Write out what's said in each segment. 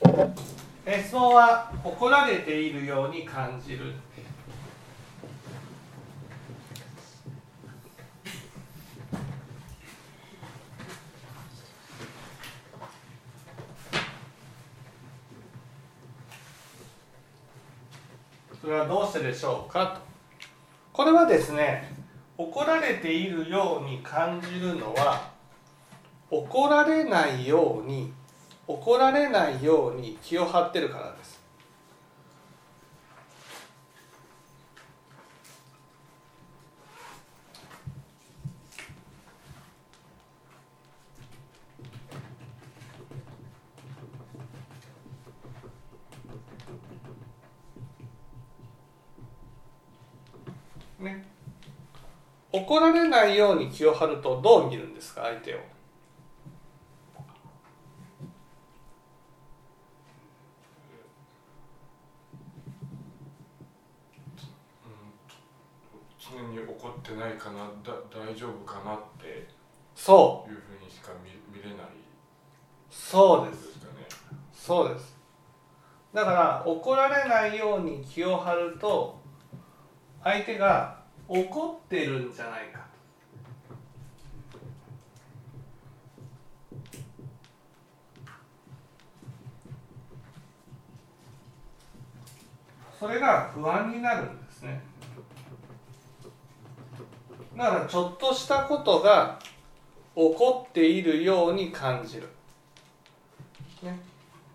質問は怒られているように感じる。それはどうしてでしょうか？とこれはですね怒られているように感じるのは怒られないように怒られないように気を張ってるからです。ね、怒られないように気を張るとどう見るんですか？相手を。ってないかなだ大丈夫かなって。そう。いうふうにしか見見れない。そうです。かね。そうです。だから怒られないように気を張ると相手が怒ってるんじゃないかそれが不安になるんですね。だからちょっとしたことが起こっているように感じる、ね、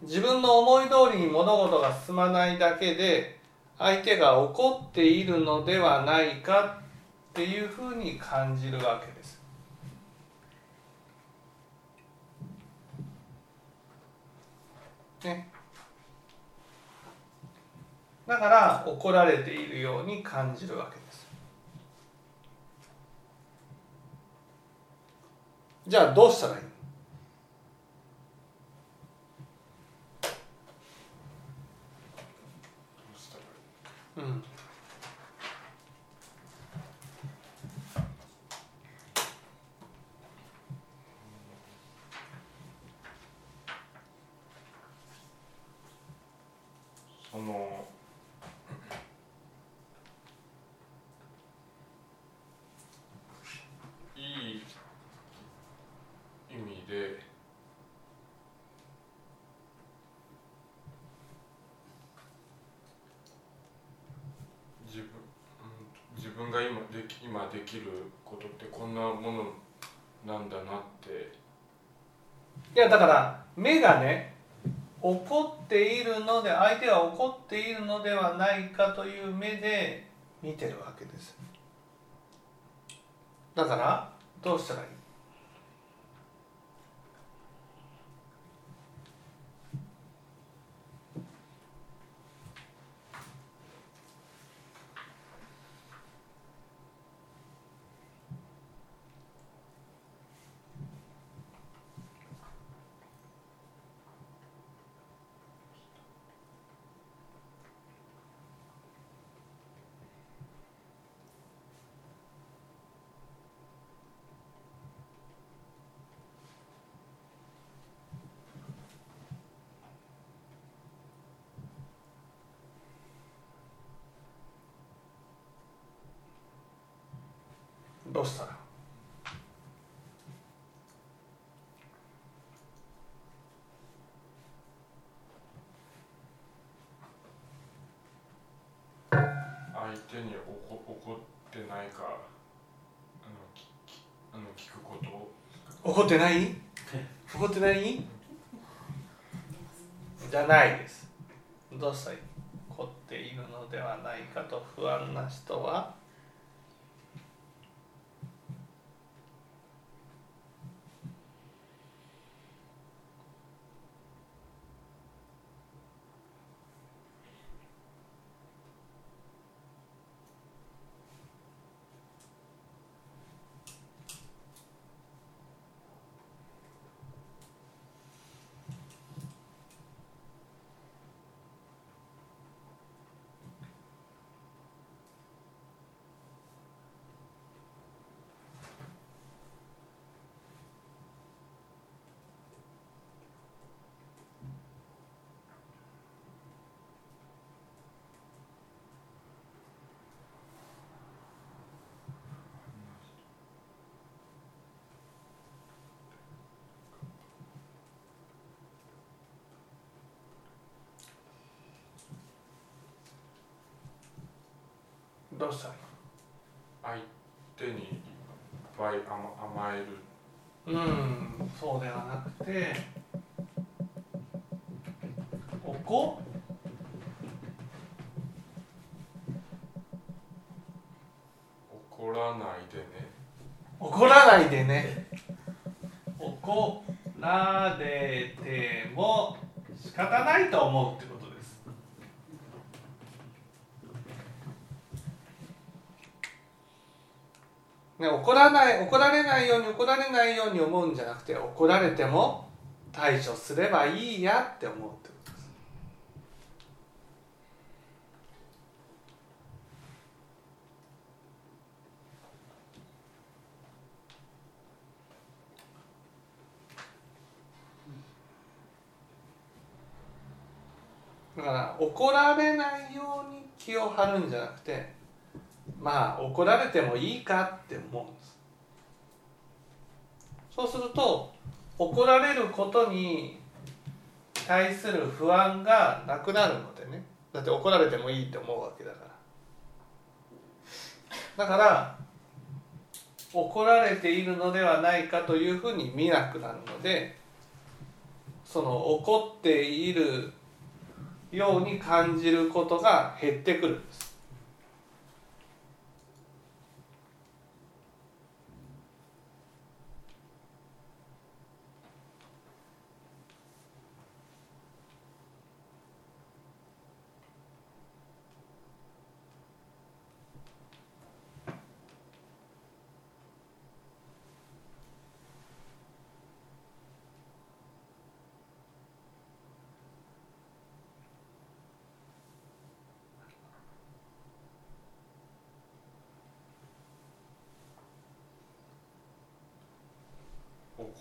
自分の思い通りに物事が進まないだけで相手が怒っているのではないかっていうふうに感じるわけです。ね、だから怒られているように感じるわけです。じゃあどうしたらいい？うんそのが今できることってこんなものなんだなって。いやだから目がね怒っているので相手は怒っているのではないかという目で見てるわけです。だからどうしたらいいどうしたら相手に怒怒ってないかあのきあの聞くこと？怒ってない？怒ってない？じゃないです。どうしたら怒っているのではないかと不安な人はどうしたの？相手にいっぱい甘甘える。うんそうではなくて怒？怒らないでね。怒らないでね。怒られても仕方ないと思うってことですね、怒らない怒られないように怒られないように思うんじゃなくて怒られても対処すればいいやって思うってことですだから怒られないように気を張るんじゃなくてまあ怒られてもいいかって思うんです。そうすると怒られることに対する不安がなくなるのでね。だって怒られてもいいって思うわけだから。だから怒られているのではないかというふうに見なくなるのでその怒っているように感じることが減ってくるんです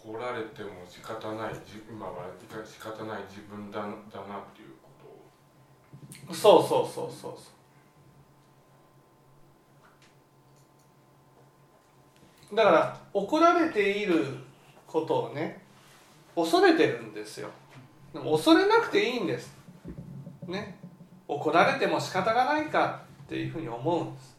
怒られても仕方ない今は仕方ない自分だだなっていうこと。をそうそうそうそうそう。だから怒られていることをね恐れてるんですよ。でも恐れなくていいんです。ね。怒られても仕方がないかっていうふうに思うんです。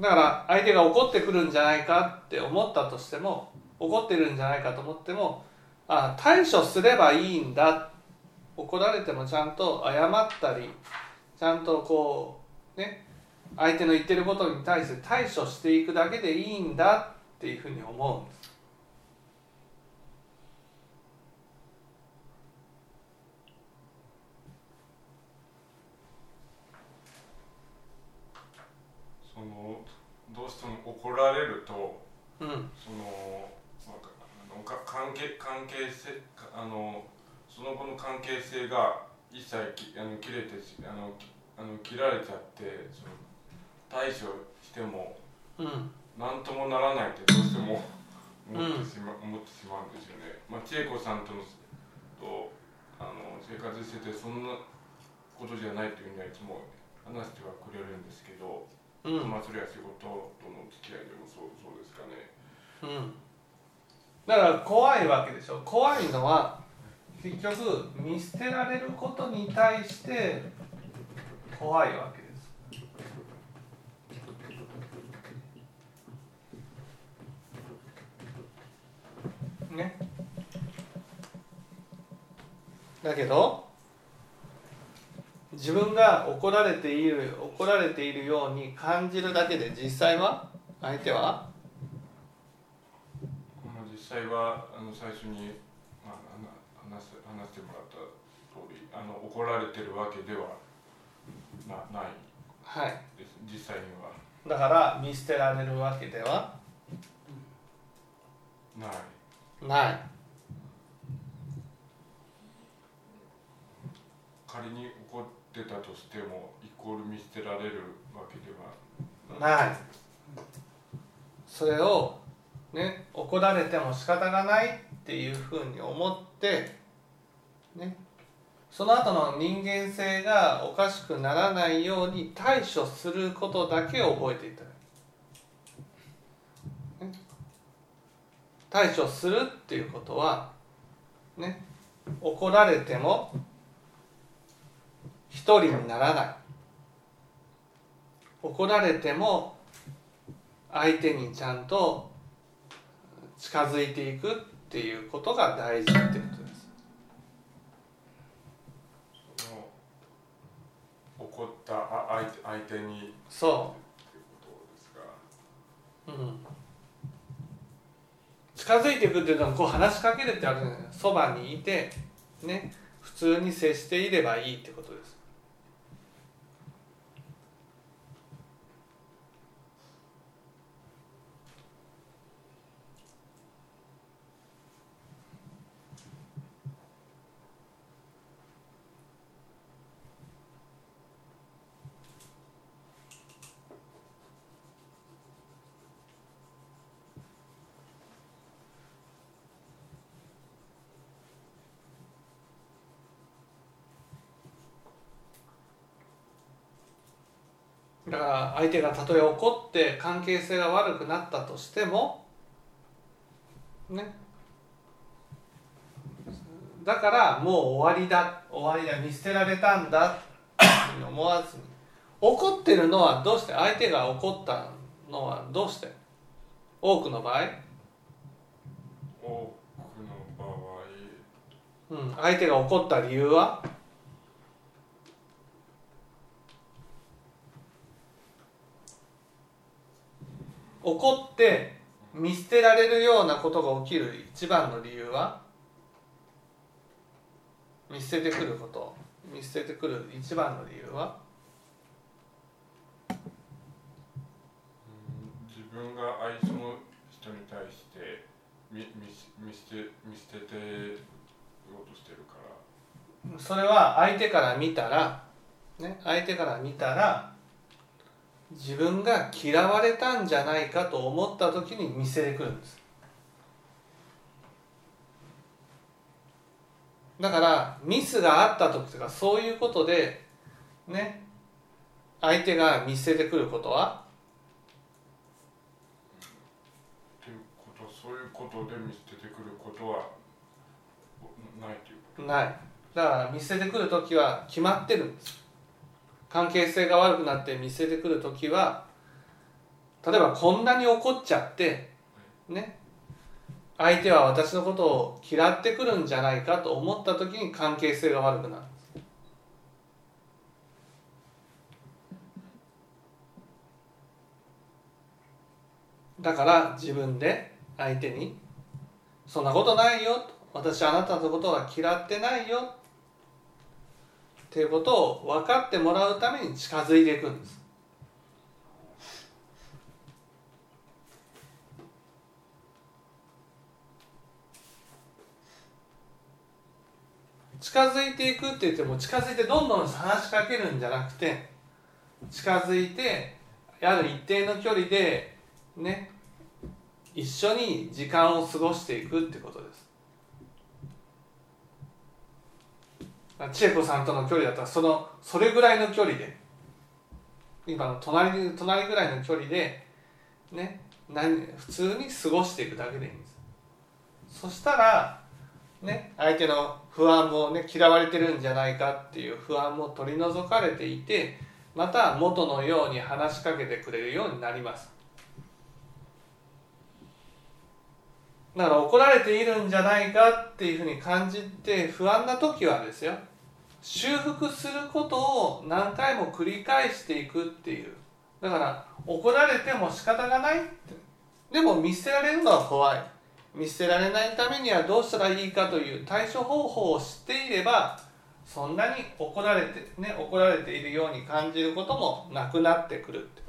だから相手が怒ってくるんじゃないかって思ったとしても怒ってるんじゃないかと思ってもあ対処すればいいんだ怒られてもちゃんと謝ったりちゃんとこうね相手の言ってることに対して対処していくだけでいいんだっていうふうに思うんです。そのどうしても怒られるとうんそのなんかあのか関係関係性かあのその後の関係性が一切きあの切れてしあのきあの切られちゃってその対処してもうん。何ともならないってどうしても思ってしま,、思ってしまうんですよね。まあ、千恵子さんとのとあの生活しててそんなことじゃないというふうにはいつも話してはくれるんですけど、うん。まあそれは仕事との付き合いでもそうそうですかね。うん。だから怖いわけでしょ。怖いのは結局見捨てられることに対して怖いわけです。ね。だけど自分が怒られている怒られているように感じるだけで実際は相手は？実際はあの最初に、話してもらった通りあの怒られてるわけではなない。はい。です実際には。だから見捨てられるわけでは？ない。ない。仮に怒ってたとしてもイコール見捨てられるわけでは。ない。それをね怒られても仕方がないっていうふうに思ってね。その後の人間性がおかしくならないように対処することだけを覚えていただく、ね、対処するっていうことはね。怒られても一人にならない。怒られても相手にちゃんと近づいていくっていうことが大事ってことです。その怒ったあ相手相手に。そっていうことですか。う、うん、近づいていくっていうのはこう話しかけるってあるじゃないそばにいてね。普通に接していればいいってことです。だから相手がたとえ怒って関係性が悪くなったとしてもね。だからもう終わりだ。終わりだ。見捨てられたんだ。って思わずに。怒ってるのはどうして？相手が怒ったのはどうして？多くの場合、多くの場合。うん、相手が怒った理由は？怒って見捨てられるようなことが起きる一番の理由は？見捨ててくること。見捨ててくる一番の理由は？うん自分が相手の人に対して見見捨て見捨ててようとしてるから。それは相手から見たら、ね、相手から見たら自分が嫌われたんじゃないかと思った時に見せてくるんです。だからミスがあった時とかそういうことでね相手が見せてくることは？っていうことそういうことで見捨ててくることはないというこない。だから見せてくる時は決まってるんです関係性が悪くなって見せてくる時は例えばこんなに怒っちゃってね相手は私のことを嫌ってくるんじゃないかと思った時に関係性が悪くなる。だから自分で相手に「そんなことないよ」と「私あなたのことは嫌ってないよ」っていうことを分かってもらうために近づいていくんです。近づいていくって言っても近づいてどんどん話しかけるんじゃなくて近づいてある一定の距離でね一緒に時間を過ごしていくってことです。千恵子さんとの距離だったらそのそれぐらいの距離で今の隣隣ぐらいの距離でね何普通に過ごしていくだけでいいんです。そしたらね相手の不安もね嫌われてるんじゃないかっていう不安も取り除かれていてまた元のように話しかけてくれるようになります。だから怒られているんじゃないかっていうふうに感じて不安な時はですよ修復することを何回も繰り返していくっていう。だから怒られても仕方がないって。でも見捨てられるのは怖い。見捨てられないためにはどうしたらいいかという対処方法を知っていればそんなに怒られてね怒られているように感じることもなくなってくるってこ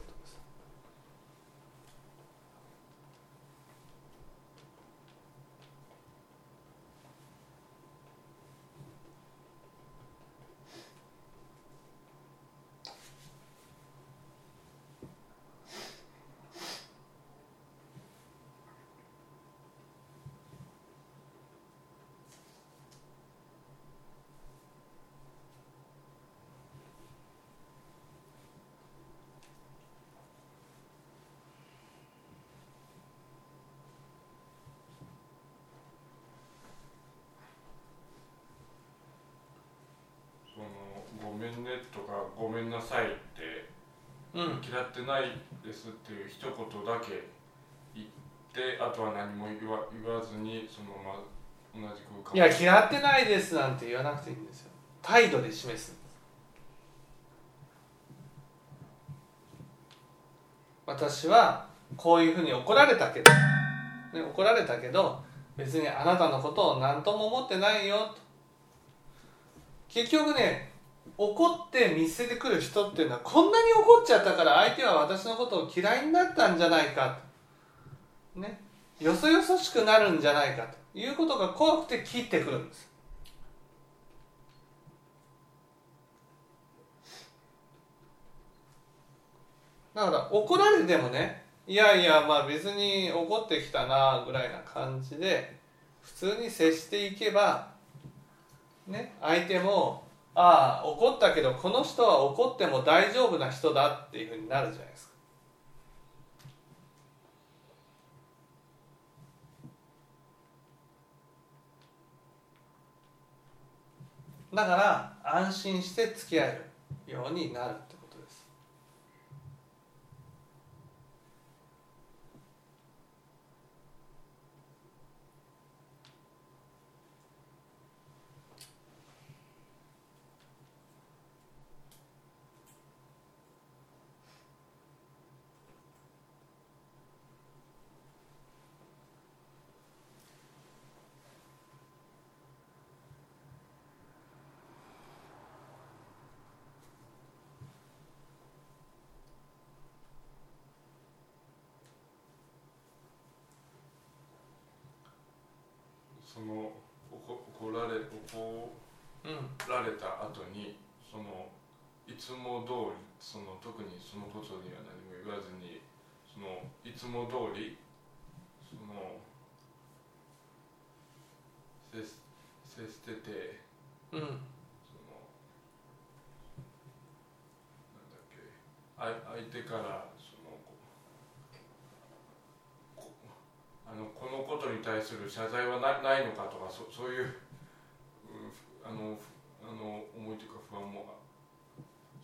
とかごめんなさいってううん。嫌ってないですっていう一言だけ言ってあとは何も言わ言わずにそのまま同じ空間いや嫌ってないですなんて言わなくていいんですよ。態度で示す。私はこういうふうに怒られたけど、ね、怒られたけど別にあなたのことを何とも思ってないよと。結局ね怒って見せてくる人っていうのはこんなに怒っちゃったから相手は私のことを嫌いになったんじゃないかと。ね。よそよそしくなるんじゃないかと。いうことが怖くて切ってくるんです。だから怒られてもねいやいやまあ別に怒ってきたなぐらいな感じで普通に接していけばね相手もああ怒ったけどこの人は怒っても大丈夫な人だっていうふうになるじゃないですか。だから安心して付き合えるようになるってことですその怒怒られ怒うんられた後にそのいつも通りその特にそのことには何も言わずにそのいつも通りその接し接しててうん。そのなんだっけあ相手からそのここあのこのことに対する謝罪はなないのかとかそそういう、うんあのあの思いというか不安も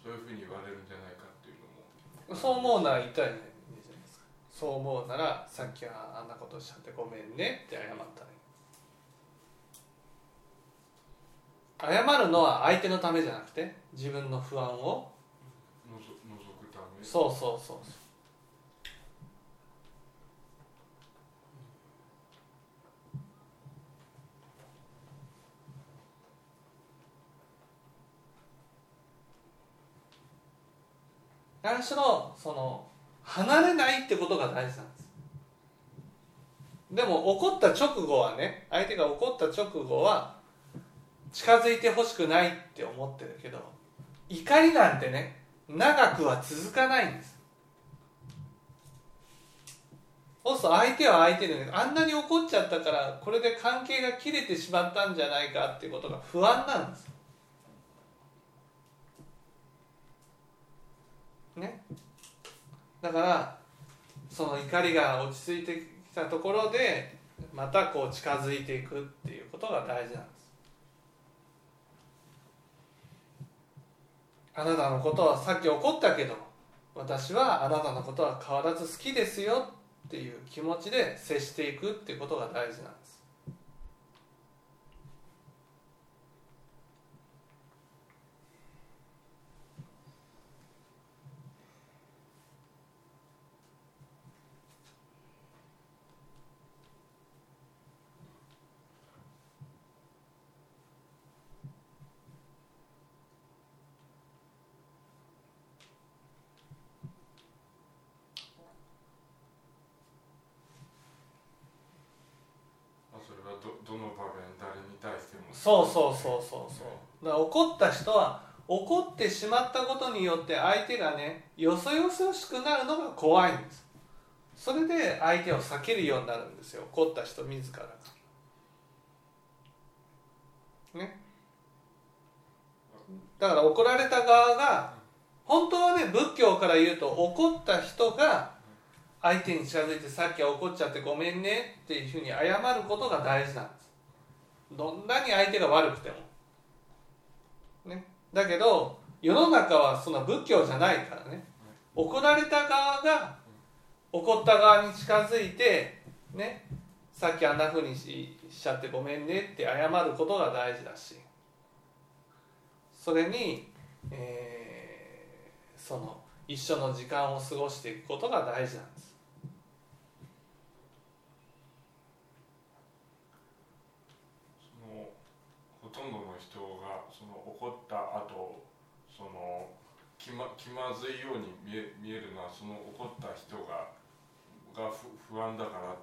そういうふうに言われるんじゃないかっていうのも。そう思うなら言ったらいいじゃないですか。そう思うならさっきはあんなことしちゃってごめんねって謝ったらいい。謝るのは相手のためじゃなくて自分の不安を。のぞ除くため？そうそうそうそう何しろその離れないってことが大事なんです。でも怒った直後はね相手が怒った直後は近づいてほしくないって思ってるけど怒りなんてね長くは続かないんです。そうすると相手は相手でねあんなに怒っちゃったからこれで関係が切れてしまったんじゃないかっていうことが不安なんです。ね。だからその怒りが落ち着いてきたところでまたこう近づいていくっていうことが大事なんです。あなたのことはさっき怒ったけど私はあなたのことは変わらず好きですよっていう気持ちで接していくっていうことが大事なんですまあそれはどどの場面誰に対してもそうそうそうそう。そうだから怒った人は怒ってしまったことによって相手がねよそよそしくなるのが怖いんです。それで相手を避けるようになるんですよ怒った人自らが。ね。だから怒られた側が本当はね仏教から言うと怒った人が相手に近づいてさっきは怒っちゃってごめんねっていうふうに謝ることが大事なんです。どんなに相手が悪くても。ね。だけど世の中はそんな仏教じゃないからね。怒られた側が怒った側に近づいてね。さっきあんなふうにしちゃってごめんねって謝ることが大事だし。それに、えー、その一緒の時間を過ごしていくことが大事なんですそのほとんどの人がその怒った後その気ま気まずいように見え見えるのはその怒った人がが不不安だから。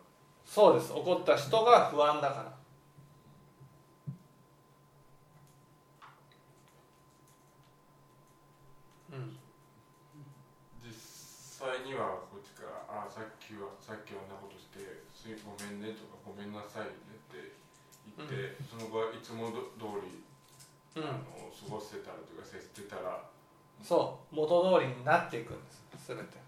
そうです。怒った人が不安だから。うん。実際にはこっちから「あさっきはさっきはあんなことしてすいごめんね」とか「ごめんなさいね」って言って、その後はいつもど通りうん。あの過ごしてたりとか接してたら。そう元通りになっていくんです全て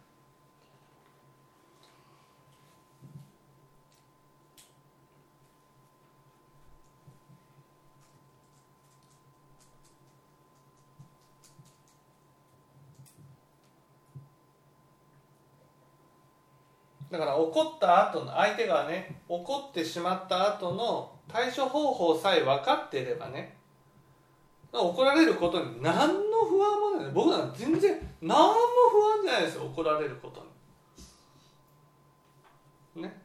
だから怒った後の相手がね怒ってしまった後の対処方法さえ分かっていればね怒られることに何の不安もない。僕なんか全然何も不安じゃないですよ怒られることに。ね。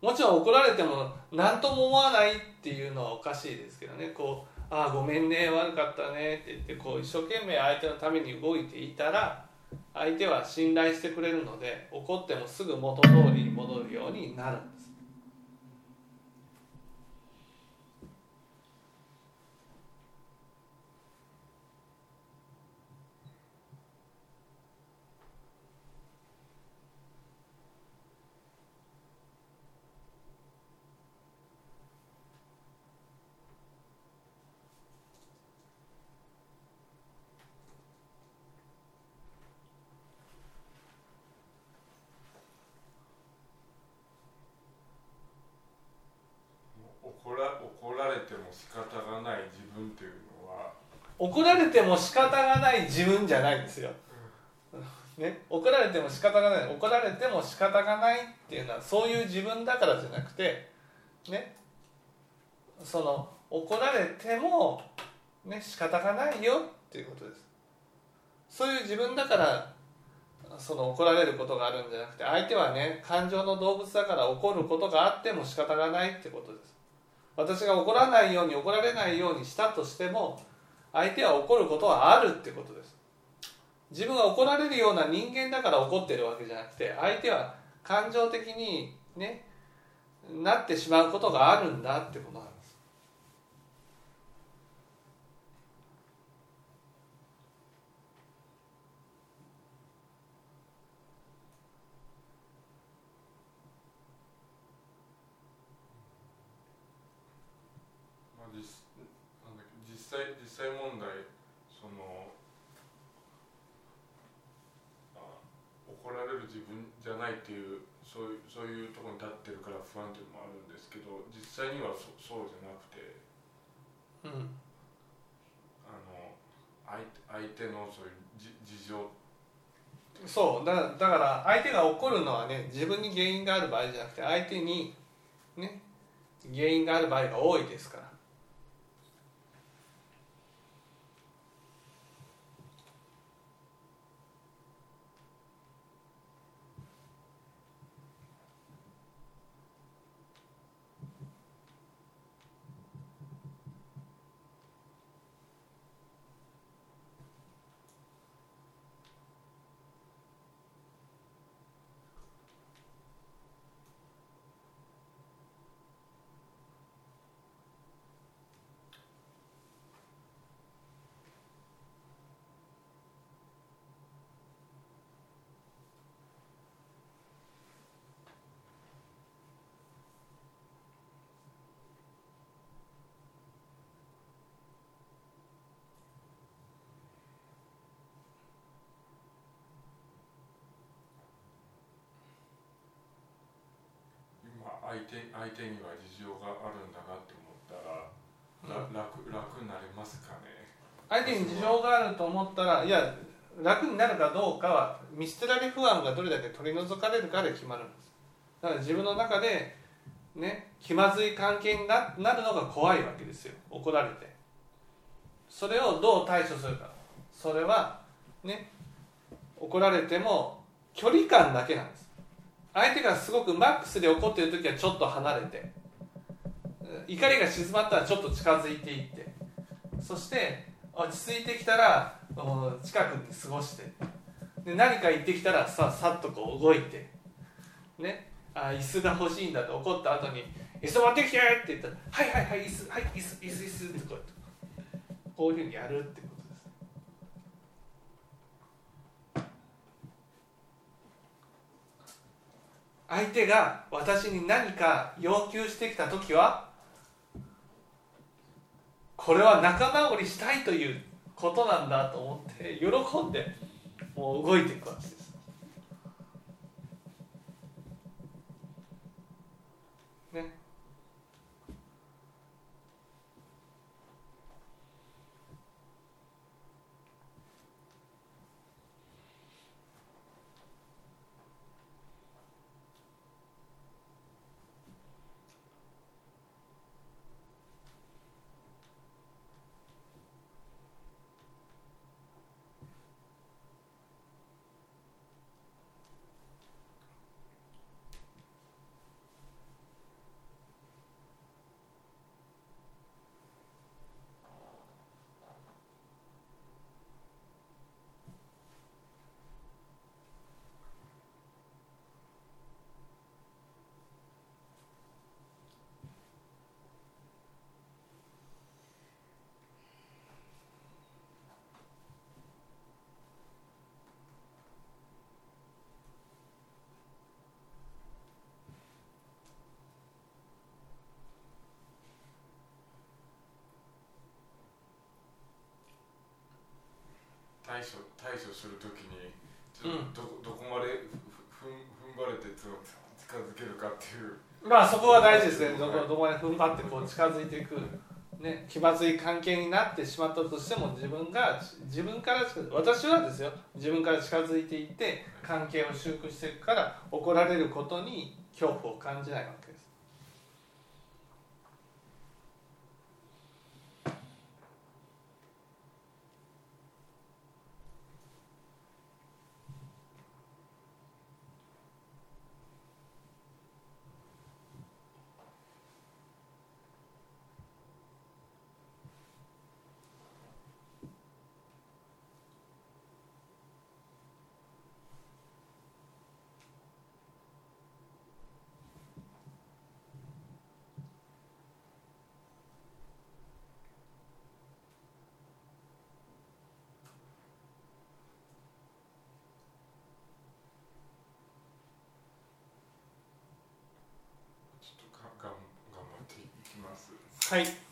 もちろん怒られても何とも思わないっていうのはおかしいですけどね。こう「ああごめんね悪かったね」って言ってこう一生懸命相手のために動いていたら相手は信頼してくれるので怒ってもすぐ元通りに戻るようになる。んです怒ら怒られても仕方がない自分っていうのは怒られても仕方がない自分じゃないんですよ、ね、怒られても仕方がない。怒られても仕方がないっていうのはそういう自分だからじゃなくてね。その怒られてもね仕方がないよっていうことです。そういう自分だからその怒られることがあるんじゃなくて相手はね感情の動物だから怒ることがあっても仕方がないってことです。私が怒らないように怒られないようにしたとしても相手は怒ることはあるってことです。自分が怒られるような人間だから怒ってるわけじゃなくて相手は感情的にねなってしまうことがあるんだってことなんですまあ、実なんだっけ実際問題そのあ怒られる自分じゃないっていうそういうそういうところに立ってるから不安っていうのもあるんですけど実際にはそそうじゃなくてうん。あの相手相手のそういうじ事情。そうだだから相手が怒るのはね自分に原因がある場合じゃなくて相手にね原因がある場合が多いですから今相手相手には事情があるんだなって思ったら、ら楽楽になりますかね？相手に事情があると思ったらいや楽になるかどうかは見捨てられ不安がどれだけ取り除かれるかで決まるんです。だから自分の中でね気まずい関係にななるのが怖いわけですよ。怒られて。それをどう対処するか。それはね怒られても距離感だけなんです相手がすごくマックスで怒ってる時はちょっと離れて怒りが静まったらちょっと近づいていってそして落ち着いてきたら近くに過ごしてで何か言ってきたらささっとこう動いてねあ椅子が欲しいんだと怒った後に「椅子持ってきて!」って言ったら「はいはいはい椅子はい椅子椅子椅子」ってこうやってこういうふうにやるってことです相手が私に何か要求してきた時はこれは仲直りしたいということなんだと思って喜んでもう動いていくわけです対処対処するときにど,、どこまでふん踏ん張れて近づけるかっていう。まあそこは大事ですね。どこどこまで踏ん張ってこう近づいていく。ね、気まずい関係になってしまったとしても自分が自分から私はですよ。自分から近づいていって関係を修復していくから怒られることに恐怖を感じないわけはい。